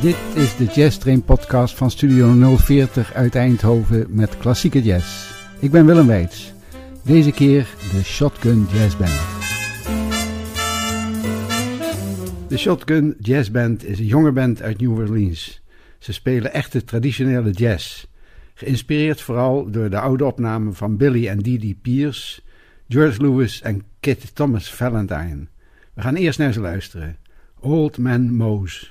Dit is de Jazz Train podcast van Studio 040 uit Eindhoven met klassieke jazz. Ik ben Willem Weits. Deze keer de Shotgun Jazz Band. De Shotgun Jazz Band is een jonge band uit New Orleans. Ze spelen echte traditionele jazz. Geïnspireerd vooral door de oude opnamen van Billy en Dee Pierce, George Lewis en Kit Thomas Valentine. We gaan eerst naar ze luisteren. Old Man Mose.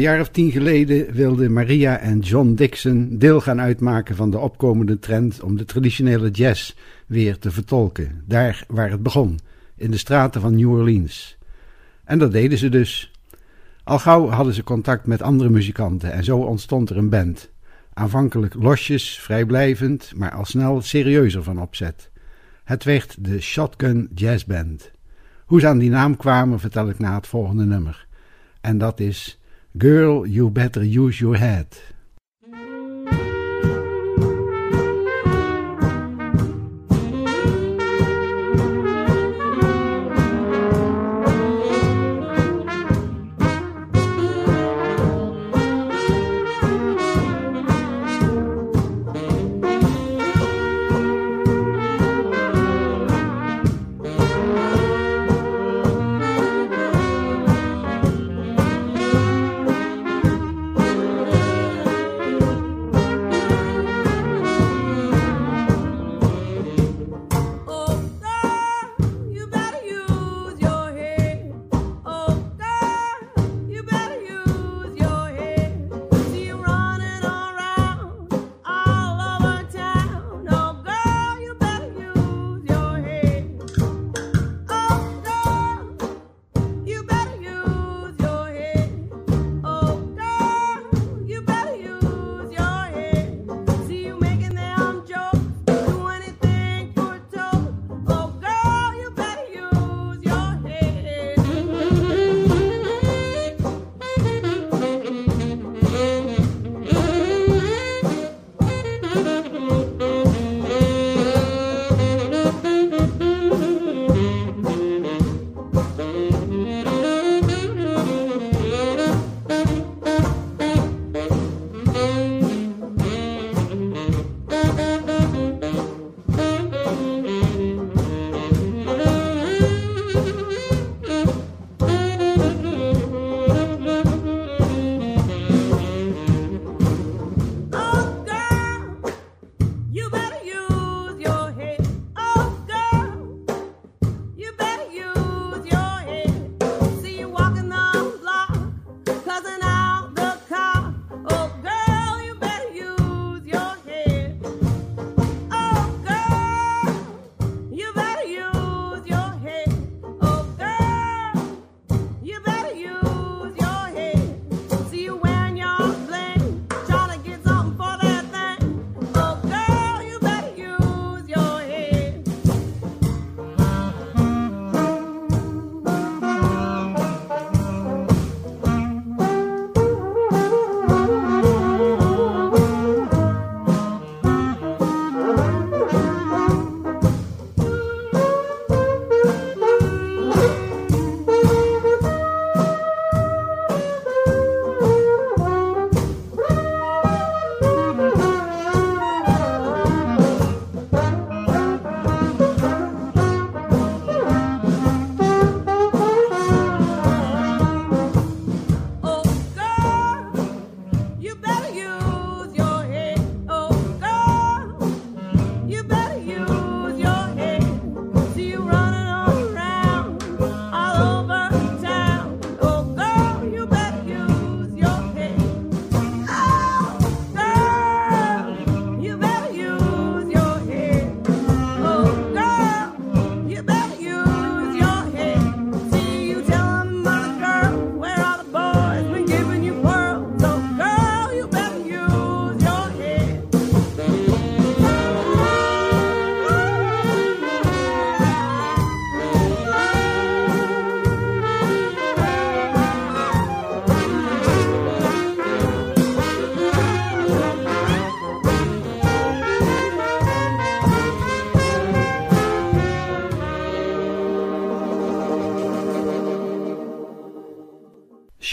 Een jaar of tien geleden wilden Maria en John Dixon deel gaan uitmaken van de opkomende trend om de traditionele jazz weer te vertolken, daar waar het begon, in de straten van New Orleans. En dat deden ze dus. Al gauw hadden ze contact met andere muzikanten en zo ontstond er een band. Aanvankelijk losjes, vrijblijvend, maar al snel serieuzer van opzet. Het werd de Shotgun Jazz Band. Hoe ze aan die naam kwamen vertel ik na het volgende nummer. En dat is Girl, you better use your head.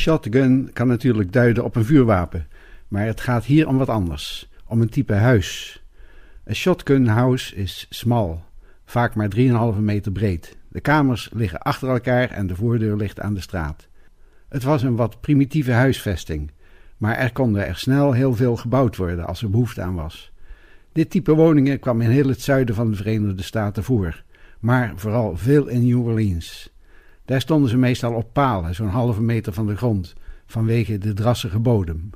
Shotgun kan natuurlijk duiden op een vuurwapen, maar het gaat hier om wat anders, om een type huis. Een shotgun house is smal, vaak maar 3,5 meter breed. De kamers liggen achter elkaar en de voordeur ligt aan de straat. Het was een wat primitieve huisvesting, maar er konden er snel heel veel gebouwd worden als er behoefte aan was. Dit type woningen kwam in heel het zuiden van de Verenigde Staten voor, maar vooral veel in New Orleans. Daar stonden ze meestal op palen, zo'n halve meter van de grond, vanwege de drassige bodem.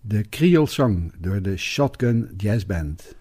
De Creole Song door de Shotgun Jazz Band.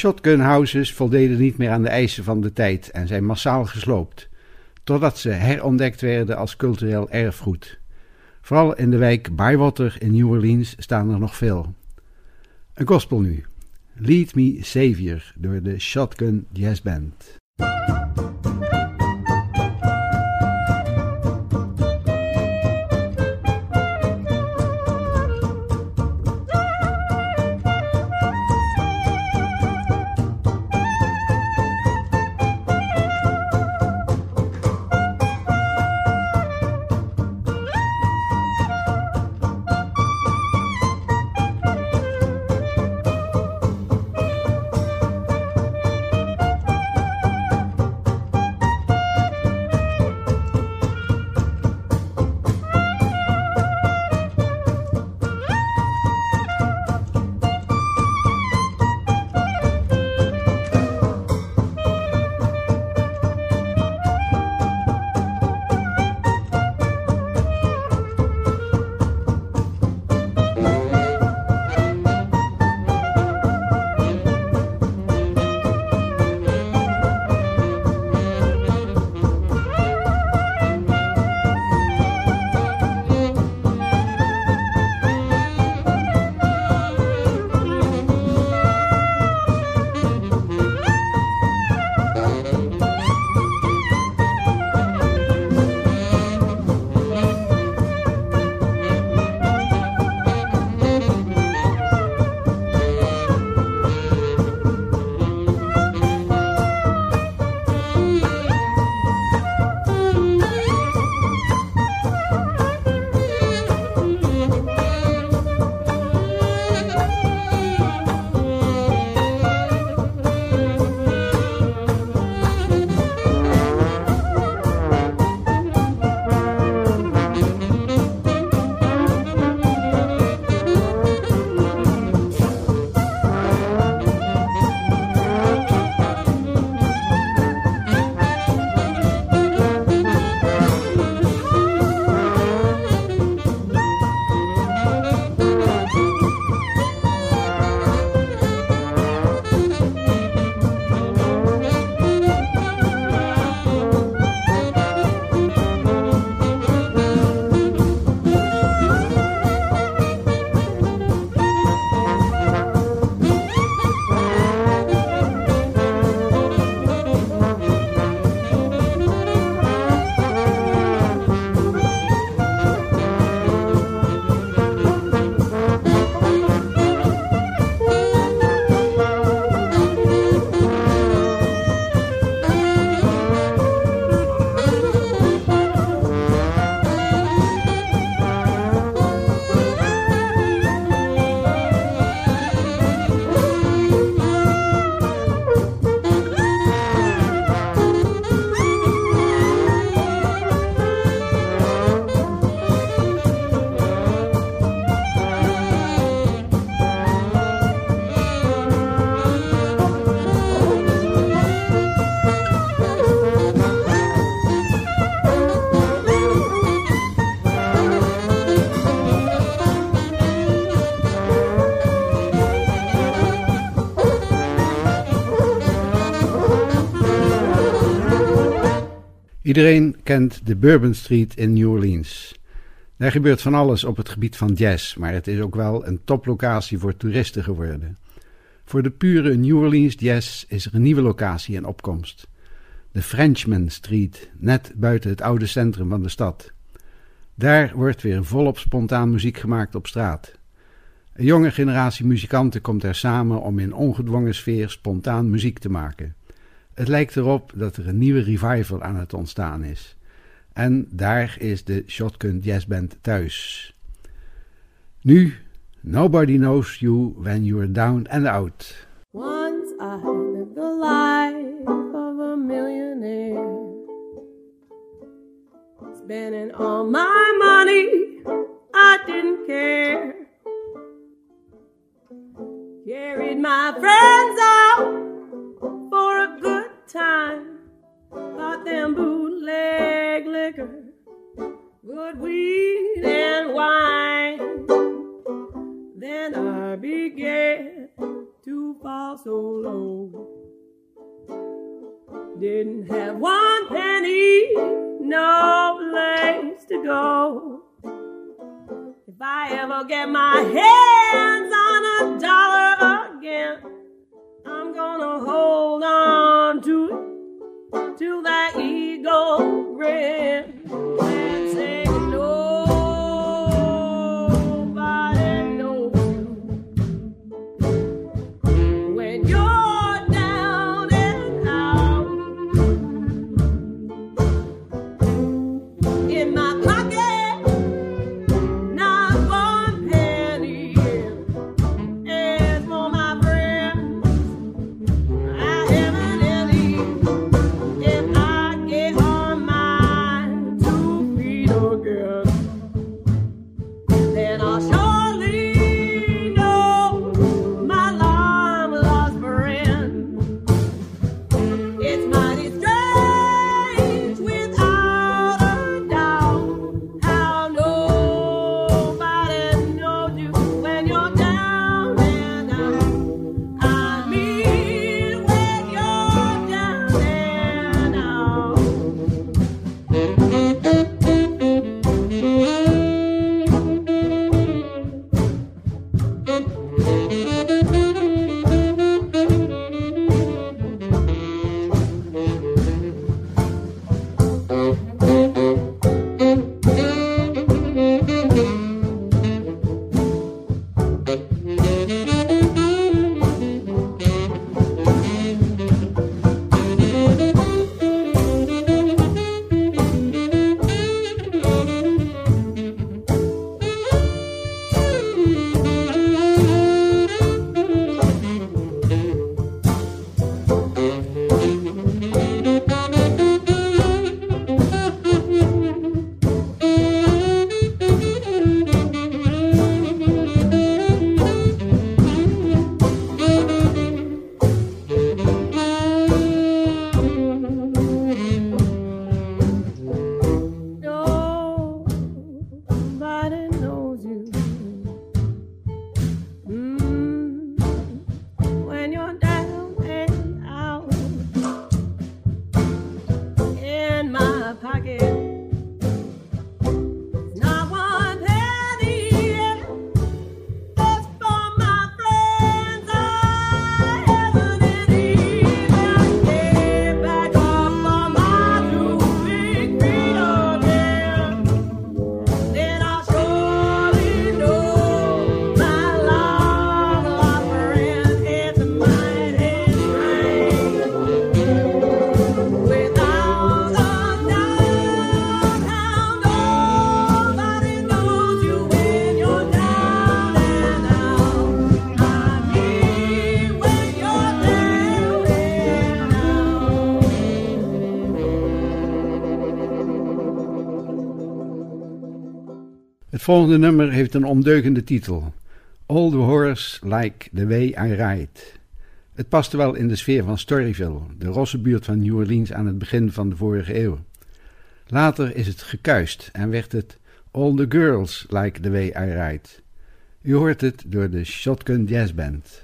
De shotgun houses voldeden niet meer aan de eisen van de tijd en zijn massaal gesloopt, totdat ze herontdekt werden als cultureel erfgoed. Vooral in de wijk Bywater in New Orleans staan er nog veel. Een gospel nu. Lead Me Savior door de Shotgun Jazz Band. Iedereen kent de Bourbon Street in New Orleans. Daar gebeurt van alles op het gebied van jazz, maar het is ook wel een toplocatie voor toeristen geworden. Voor de pure New Orleans jazz is er een nieuwe locatie in opkomst. De Frenchman Street, net buiten het oude centrum van de stad. Daar wordt weer volop spontaan muziek gemaakt op straat. Een jonge generatie muzikanten komt er samen om in ongedwongen sfeer spontaan muziek te maken. Het lijkt erop dat er een nieuwe revival aan het ontstaan is. En daar is de Shotgun Jazz Band thuis. Nu, Nobody Knows You When You're Down and Out. Once I lived the life of a millionaire. Spending all my money, I didn't care. Carried my friends out for a good time. Bought them bootleg liquor, good weed and wine. Then I began to fall so low. Didn't have one penny, no place to go. If I ever get my hands on a dollar rain. Volgende nummer heeft een ondeugende titel. All the Horse Like the Way I Ride. Het paste wel in de sfeer van Storyville, de rosse buurt van New Orleans aan het begin van de vorige eeuw. Later is het gekuist en werd het All the Girls Like the Way I Ride. U hoort het door de Shotgun Jazz Band.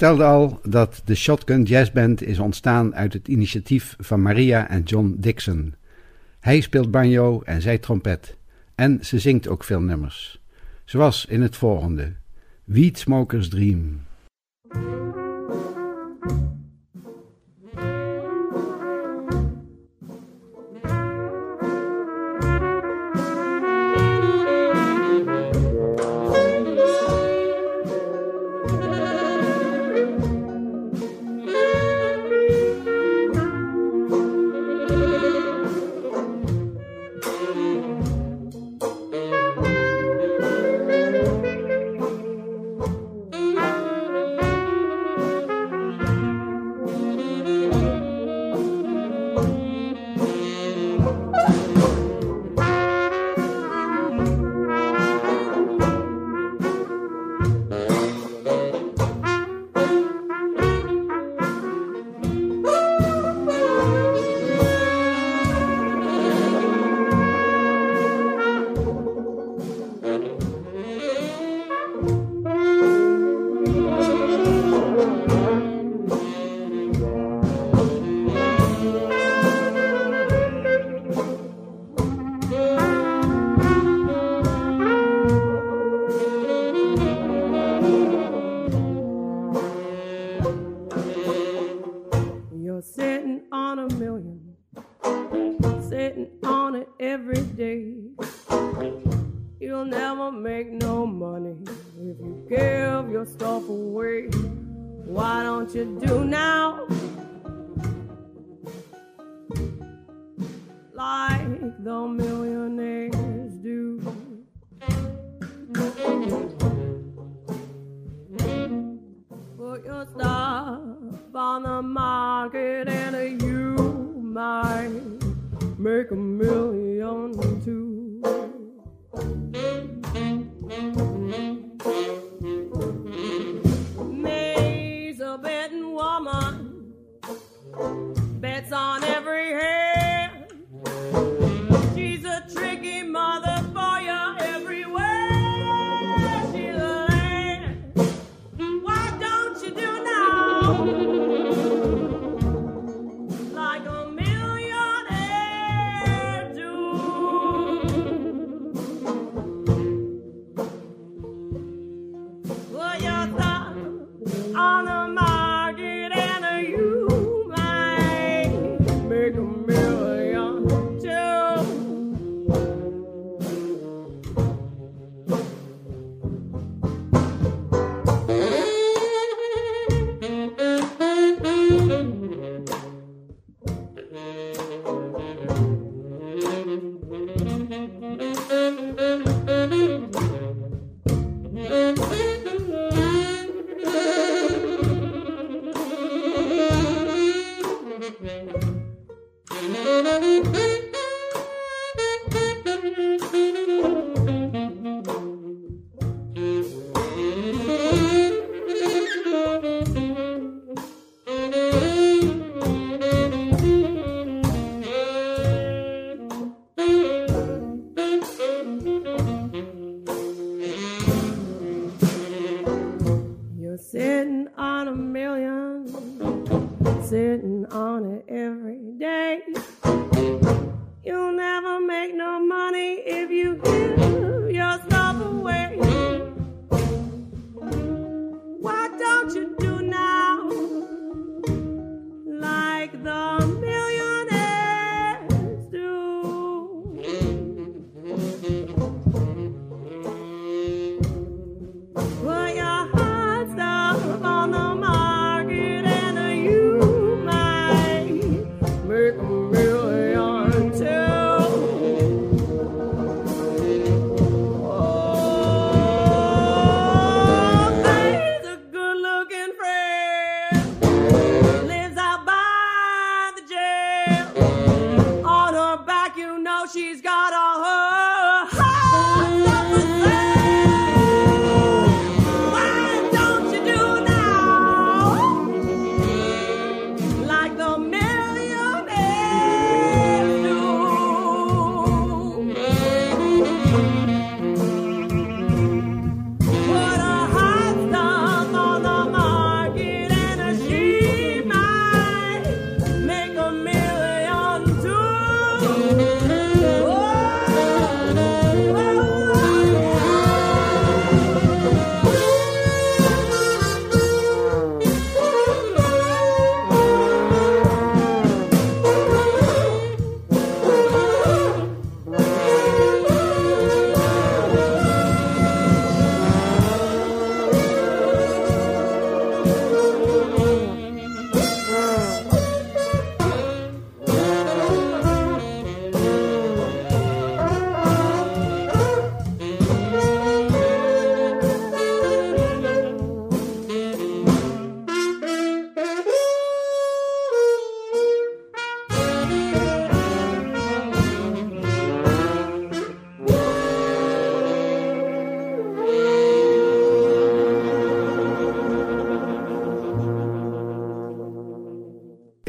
Vertelde al dat de Shotgun Jazz Band is ontstaan uit het initiatief van Maria en John Dixon. Hij speelt banjo en zij trompet. En ze zingt ook veel nummers. Zoals in het volgende: Weed Smoker's Dream.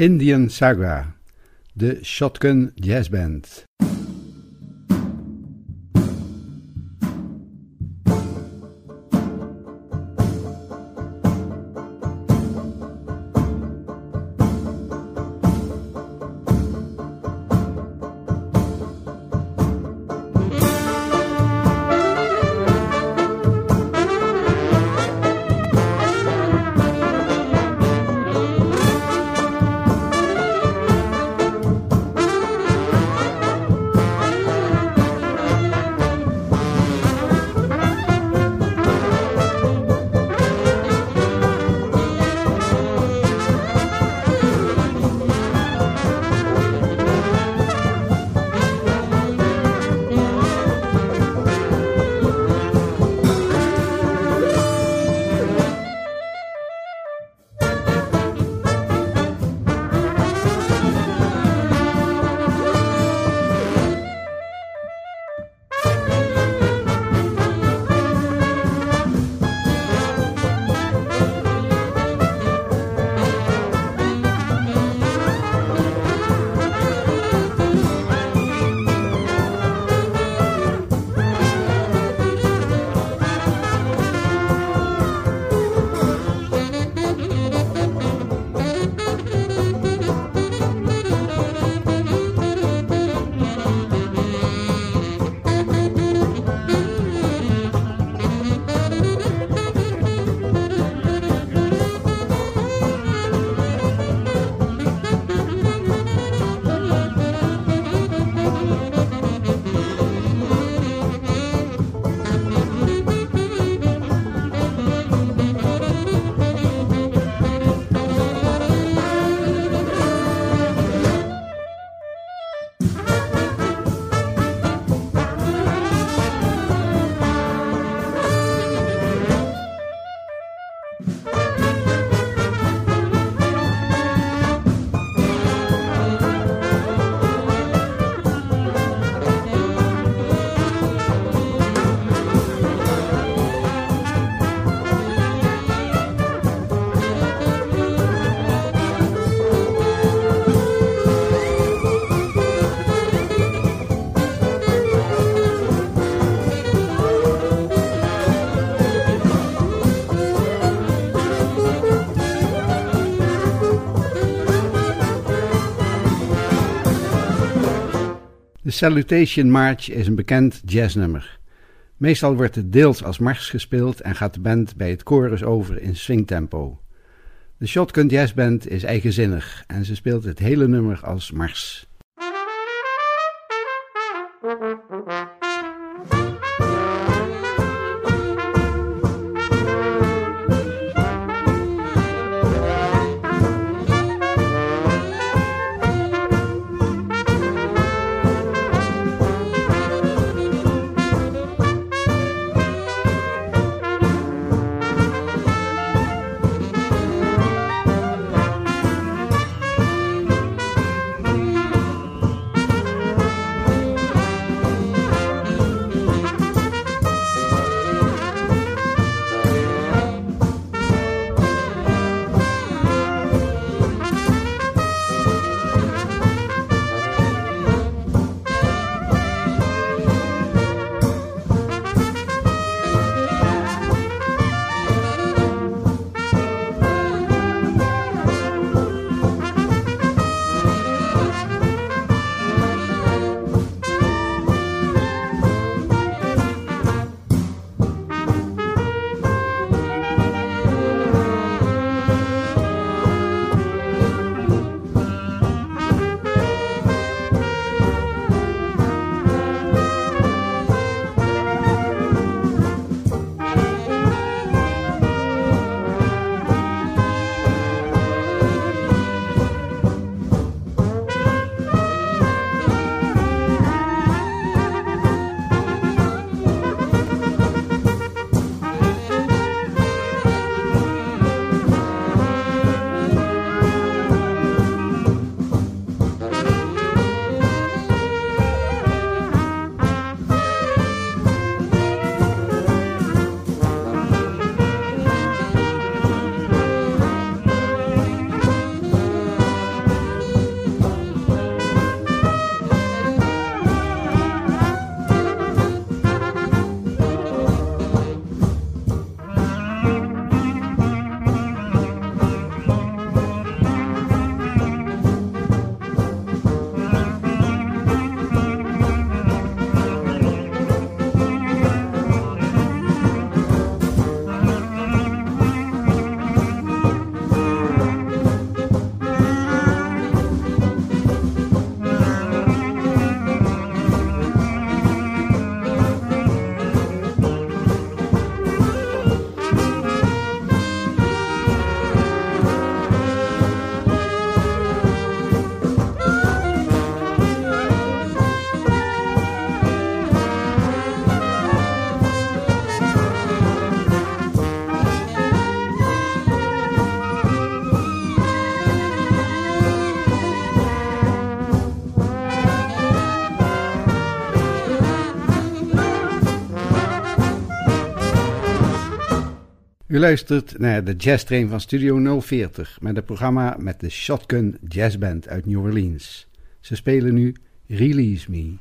Indian Saga, de Shotgun Jazz Band. Salutation March is een bekend jazznummer. Meestal wordt het deels als mars gespeeld en gaat de band bij het chorus over in swingtempo. De Shotgun Jazz Band is eigenzinnig en ze speelt het hele nummer als mars. U luistert naar de Jazz Train van Studio 040 met het programma met de Shotgun Jazz Band uit New Orleans. Ze spelen nu Release Me.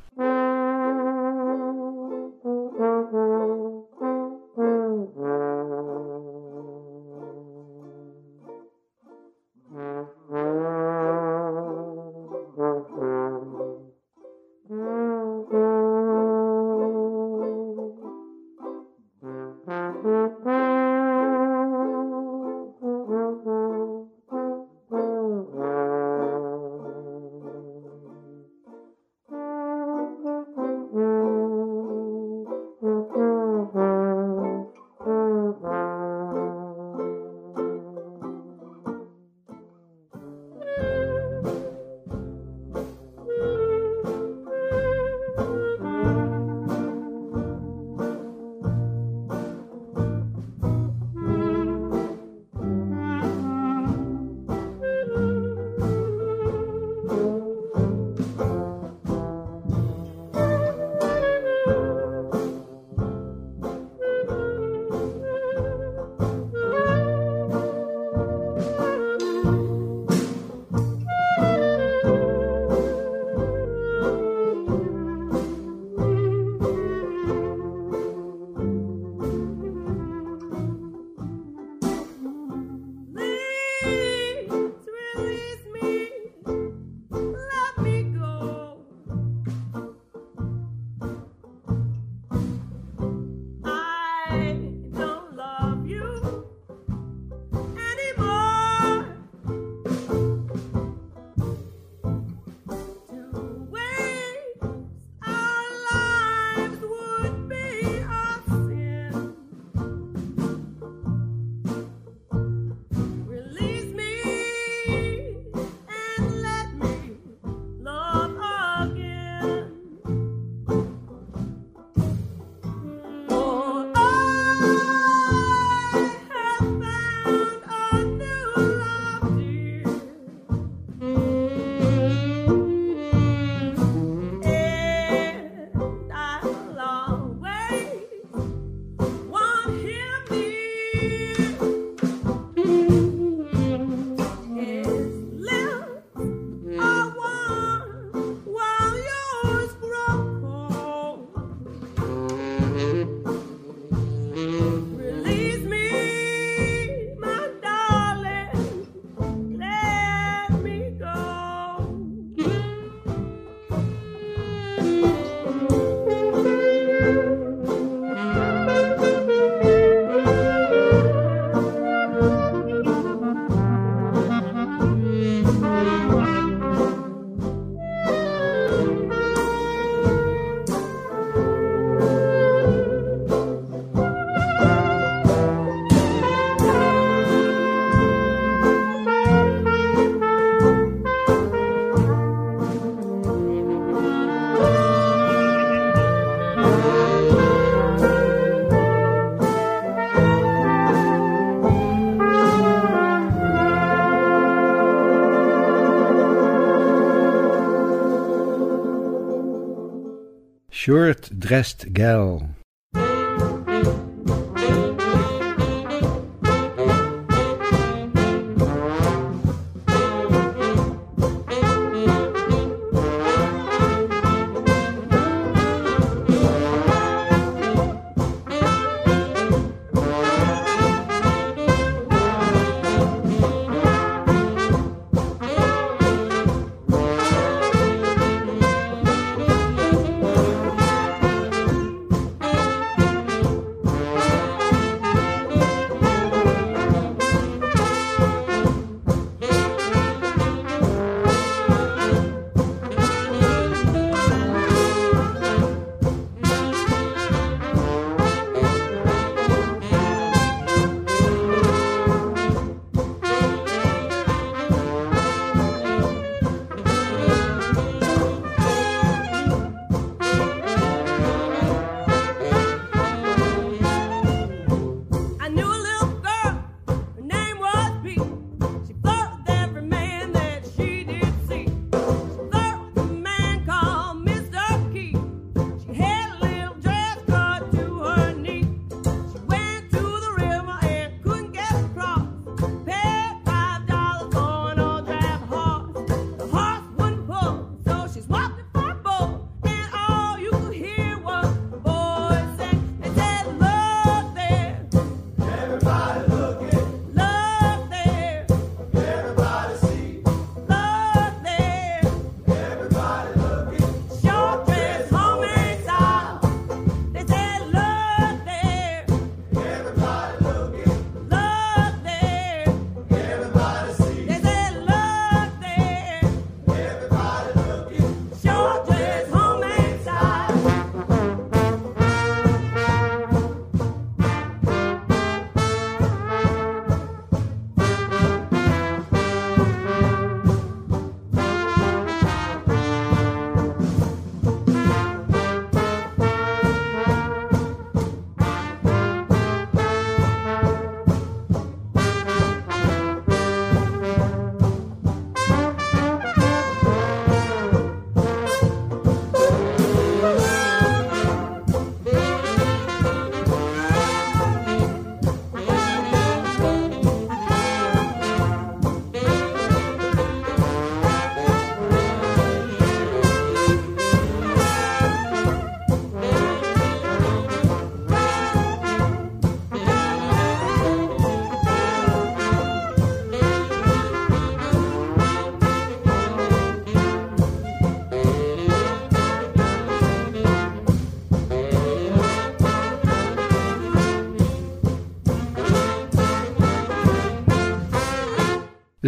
Short-dressed gal.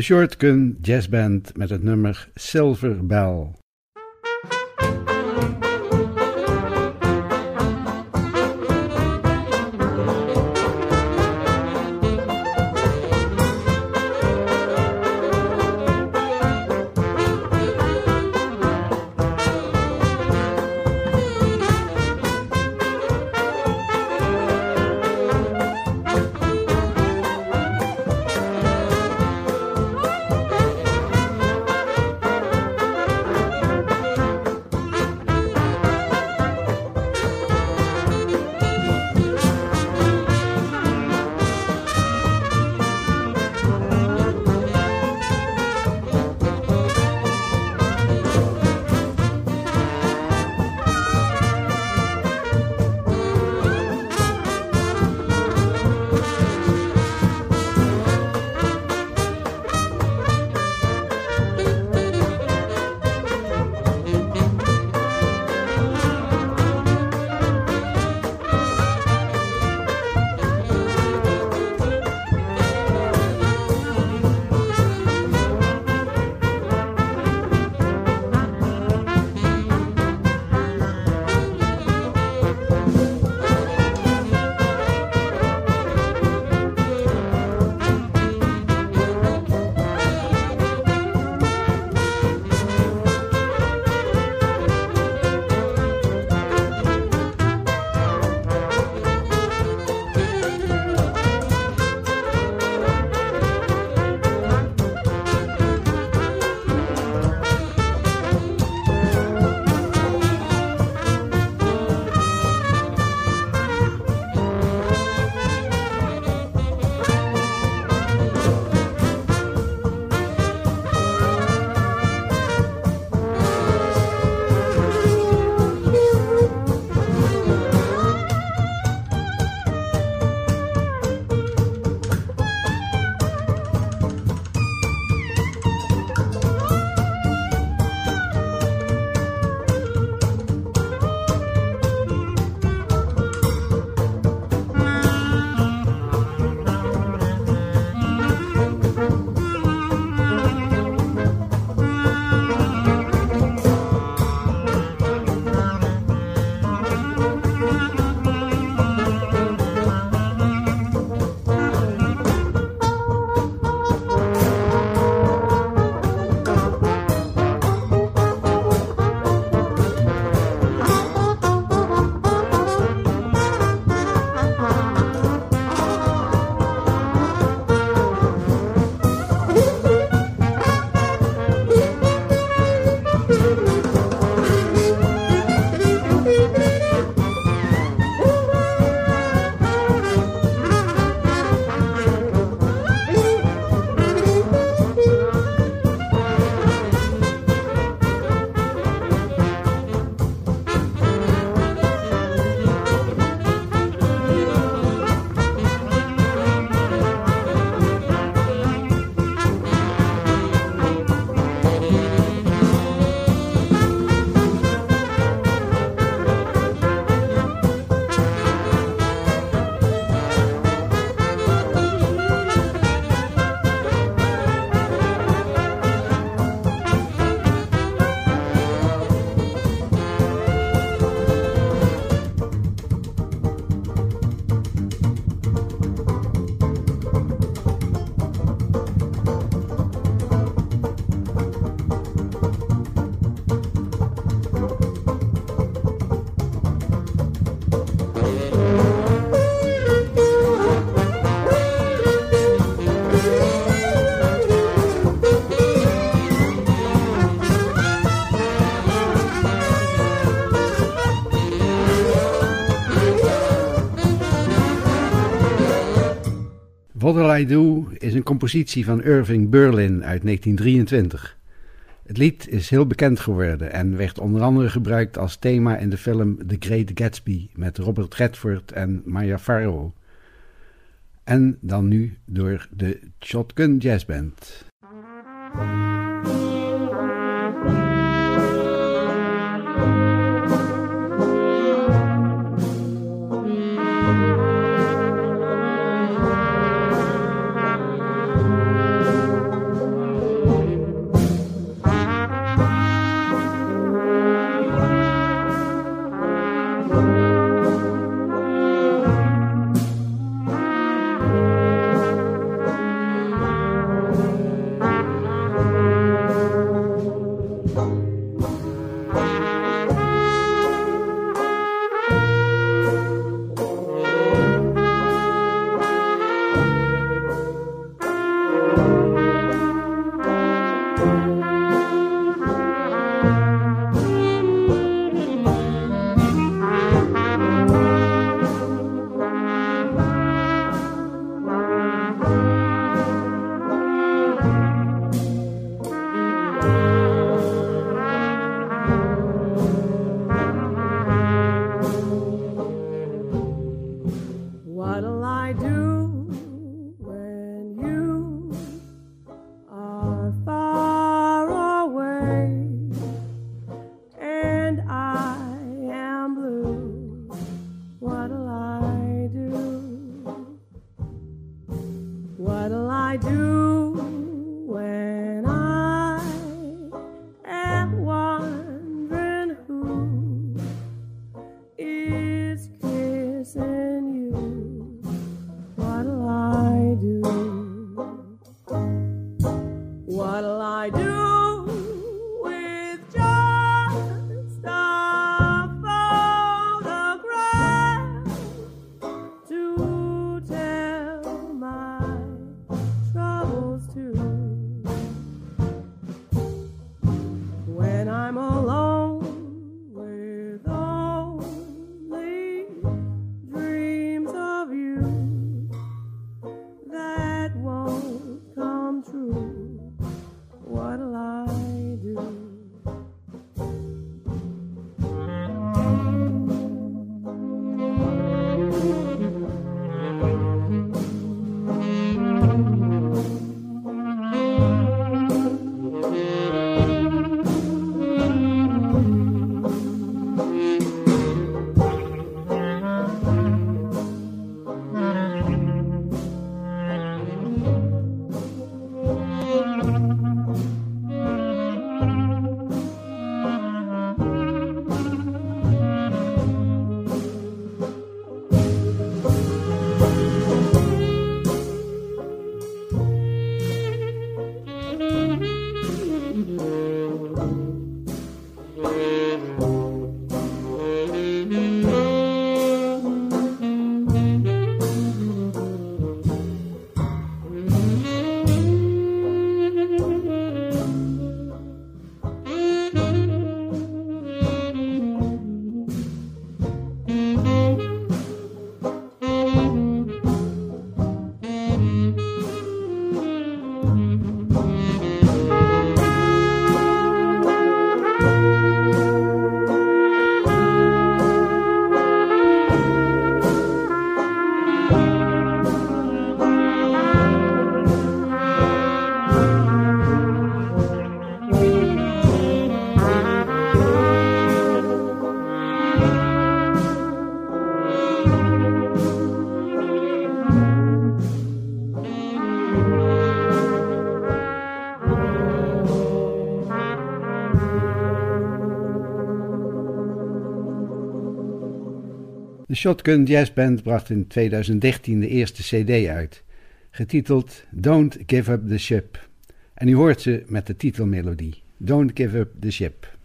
Shotgun Jazzband met het nummer Silver Bell. I Do is een compositie van Irving Berlin uit 1923. Het lied is heel bekend geworden en werd onder andere gebruikt als thema in de film The Great Gatsby met Robert Redford en Maya Farrow. En dan nu door de Shotgun Jazz Band. Shotgun Jazz Band bracht in 2013 de eerste CD uit, getiteld Don't Give Up the Ship. En u hoort ze met de titelmelodie Don't Give Up the Ship.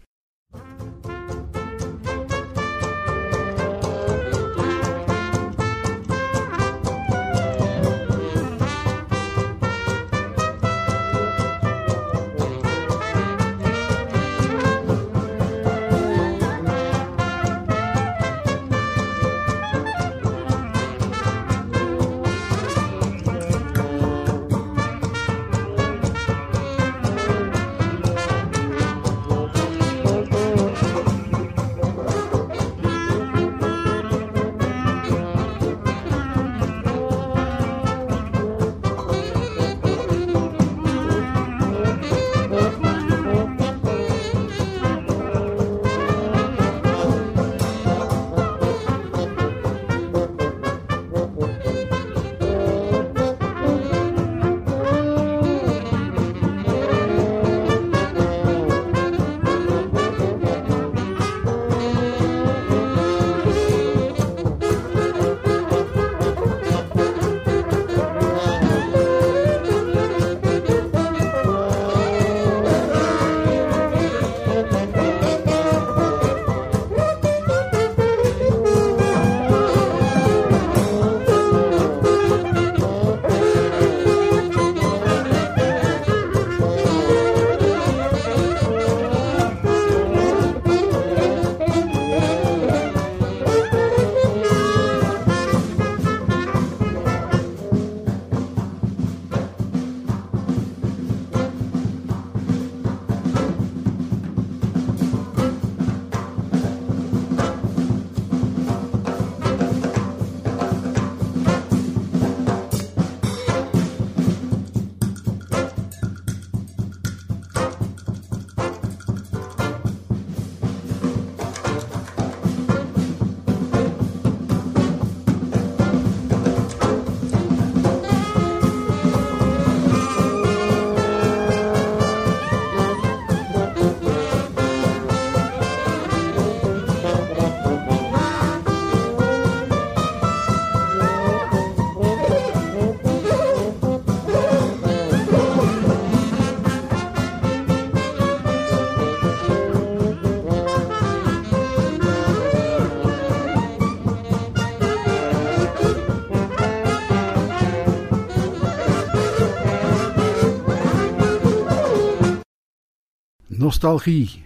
Nostalgie.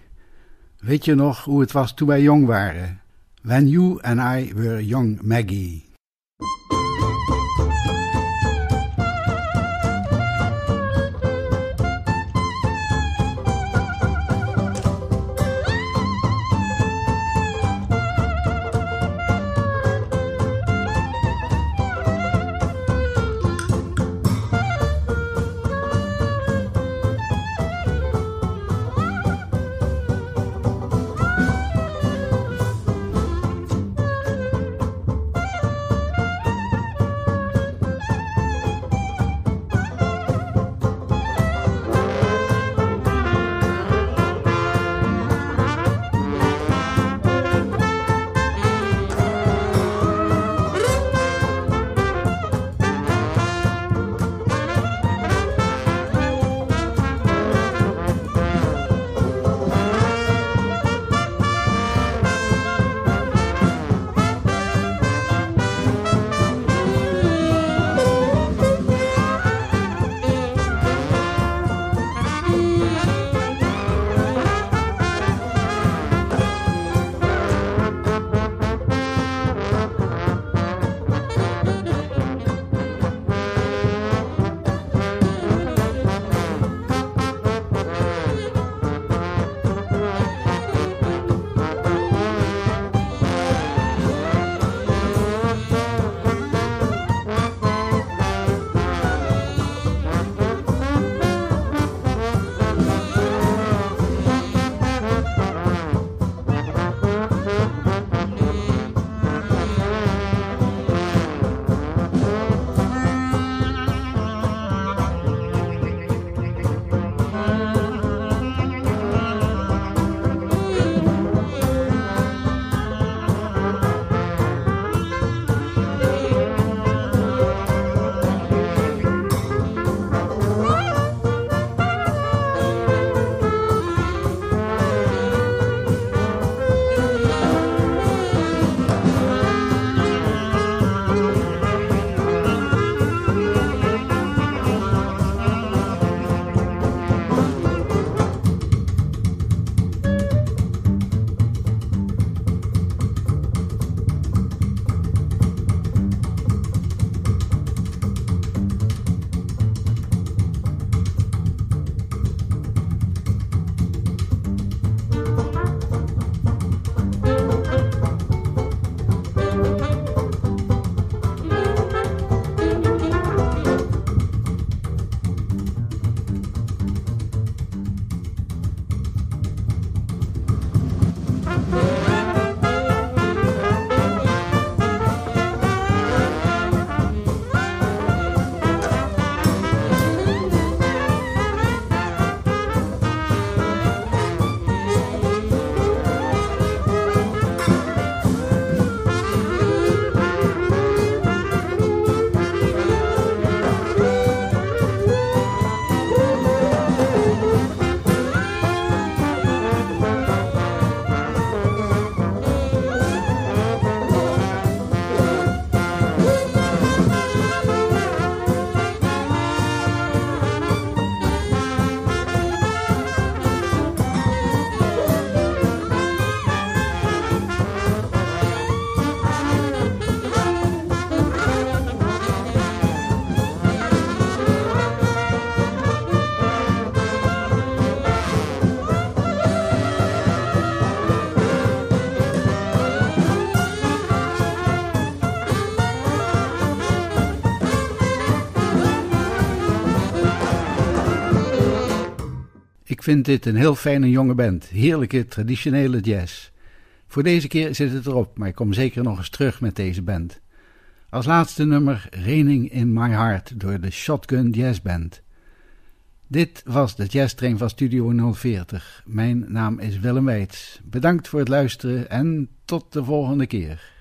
Weet je nog hoe het was toen wij jong waren? When you and I were young Maggie. Ik vind dit een heel fijne jonge band. Heerlijke traditionele jazz. Voor deze keer zit het erop, maar ik kom zeker nog eens terug met deze band. Als laatste nummer Raining in My Heart door de Shotgun Jazz Band. Dit was de Jazz Train van Studio 040. Mijn naam is Willem Weits. Bedankt voor het luisteren en tot de volgende keer.